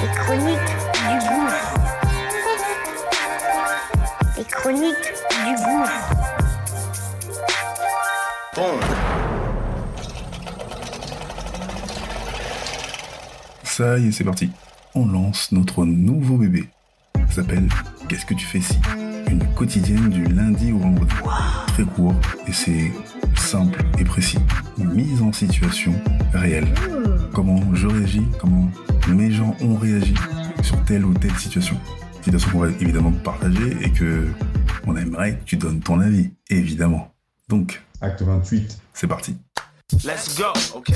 Les chroniques du gouffre. Les chroniques du gouffre. Ça y est, c'est parti. On lance notre nouveau bébé. Ça s'appelle Qu'est-ce que tu fais si? Une quotidienne du lundi au vendredi. Très court et c'est simple et précis. Une mise en situation réelle. Comment je réagis, comment mes gens ont réagi sur telle ou telle situation. Situation qu'on va évidemment partager et que on aimerait que tu donnes ton avis, évidemment. Donc, Acte 28. c'est parti. Let's go, okay?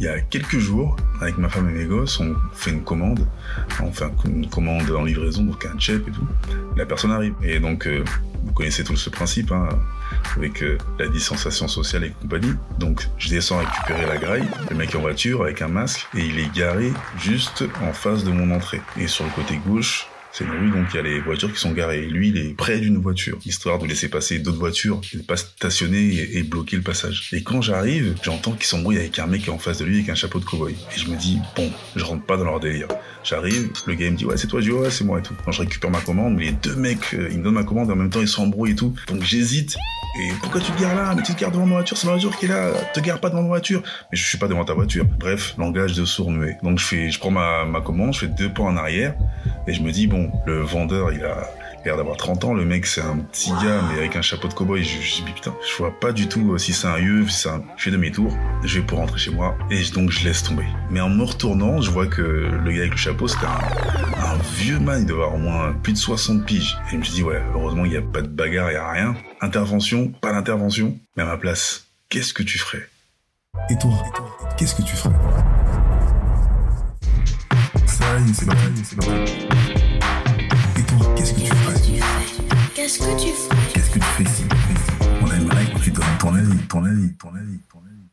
Il y a quelques jours, avec ma femme et mes gosses, on fait une commande. On fait un- une commande en livraison, donc un chef et tout. La personne arrive. Et donc, euh, vous connaissez tout ce principe, hein, avec euh, la distanciation sociale et compagnie. Donc, je descends récupérer la graille. Le mec est en voiture avec un masque et il est garé juste en face de mon entrée. Et sur le côté gauche, c'est une rue, donc il y a les voitures qui sont garées. Lui, il est près d'une voiture, histoire de laisser passer d'autres voitures, de pas stationner et, bloquer le passage. Et quand j'arrive, j'entends qu'ils s'embrouillent avec un mec qui en face de lui avec un chapeau de cowboy. Et je me dis, bon, je rentre pas dans leur délire. J'arrive, le gars me dit, ouais, c'est toi, je dis, ouais, c'est moi et tout. Quand je récupère ma commande, les deux mecs, euh, ils me donnent ma commande et en même temps ils s'embrouillent et tout. Donc j'hésite. Et pourquoi tu te gares là? Mais tu te gares devant ma voiture, c'est ma voiture qui est là. Te gare pas devant ma voiture. Mais je suis pas devant ta voiture. Bref, langage de sourd muet. Donc je je prends ma, ma commande, je fais deux pas en arrière et je me dis bon, le vendeur il a l'air d'avoir 30 ans, le mec c'est un petit gars mais avec un chapeau de cowboy. Je, je dis putain, je vois pas du tout euh, si c'est un yeux, si c'est un. Je fais demi-tour, je vais pour rentrer chez moi et donc je laisse tomber. Mais en me retournant, je vois que le gars avec le chapeau c'était un, un vieux man, il devait avoir au moins plus de 60 piges. Et je me suis dit ouais, heureusement il y a pas de bagarre, il y a rien. Intervention, pas d'intervention, mais à ma place, qu'est-ce que tu ferais? Et toi, qu'est-ce que tu ferais? Ça y est, c'est parti, c'est parti. Qu'est-ce que tu ferais Qu'est-ce que tu ferais Qu'est-ce que tu fais ici On aimerait que tu donnes ton avis, ton avis, ton avis, ton avis.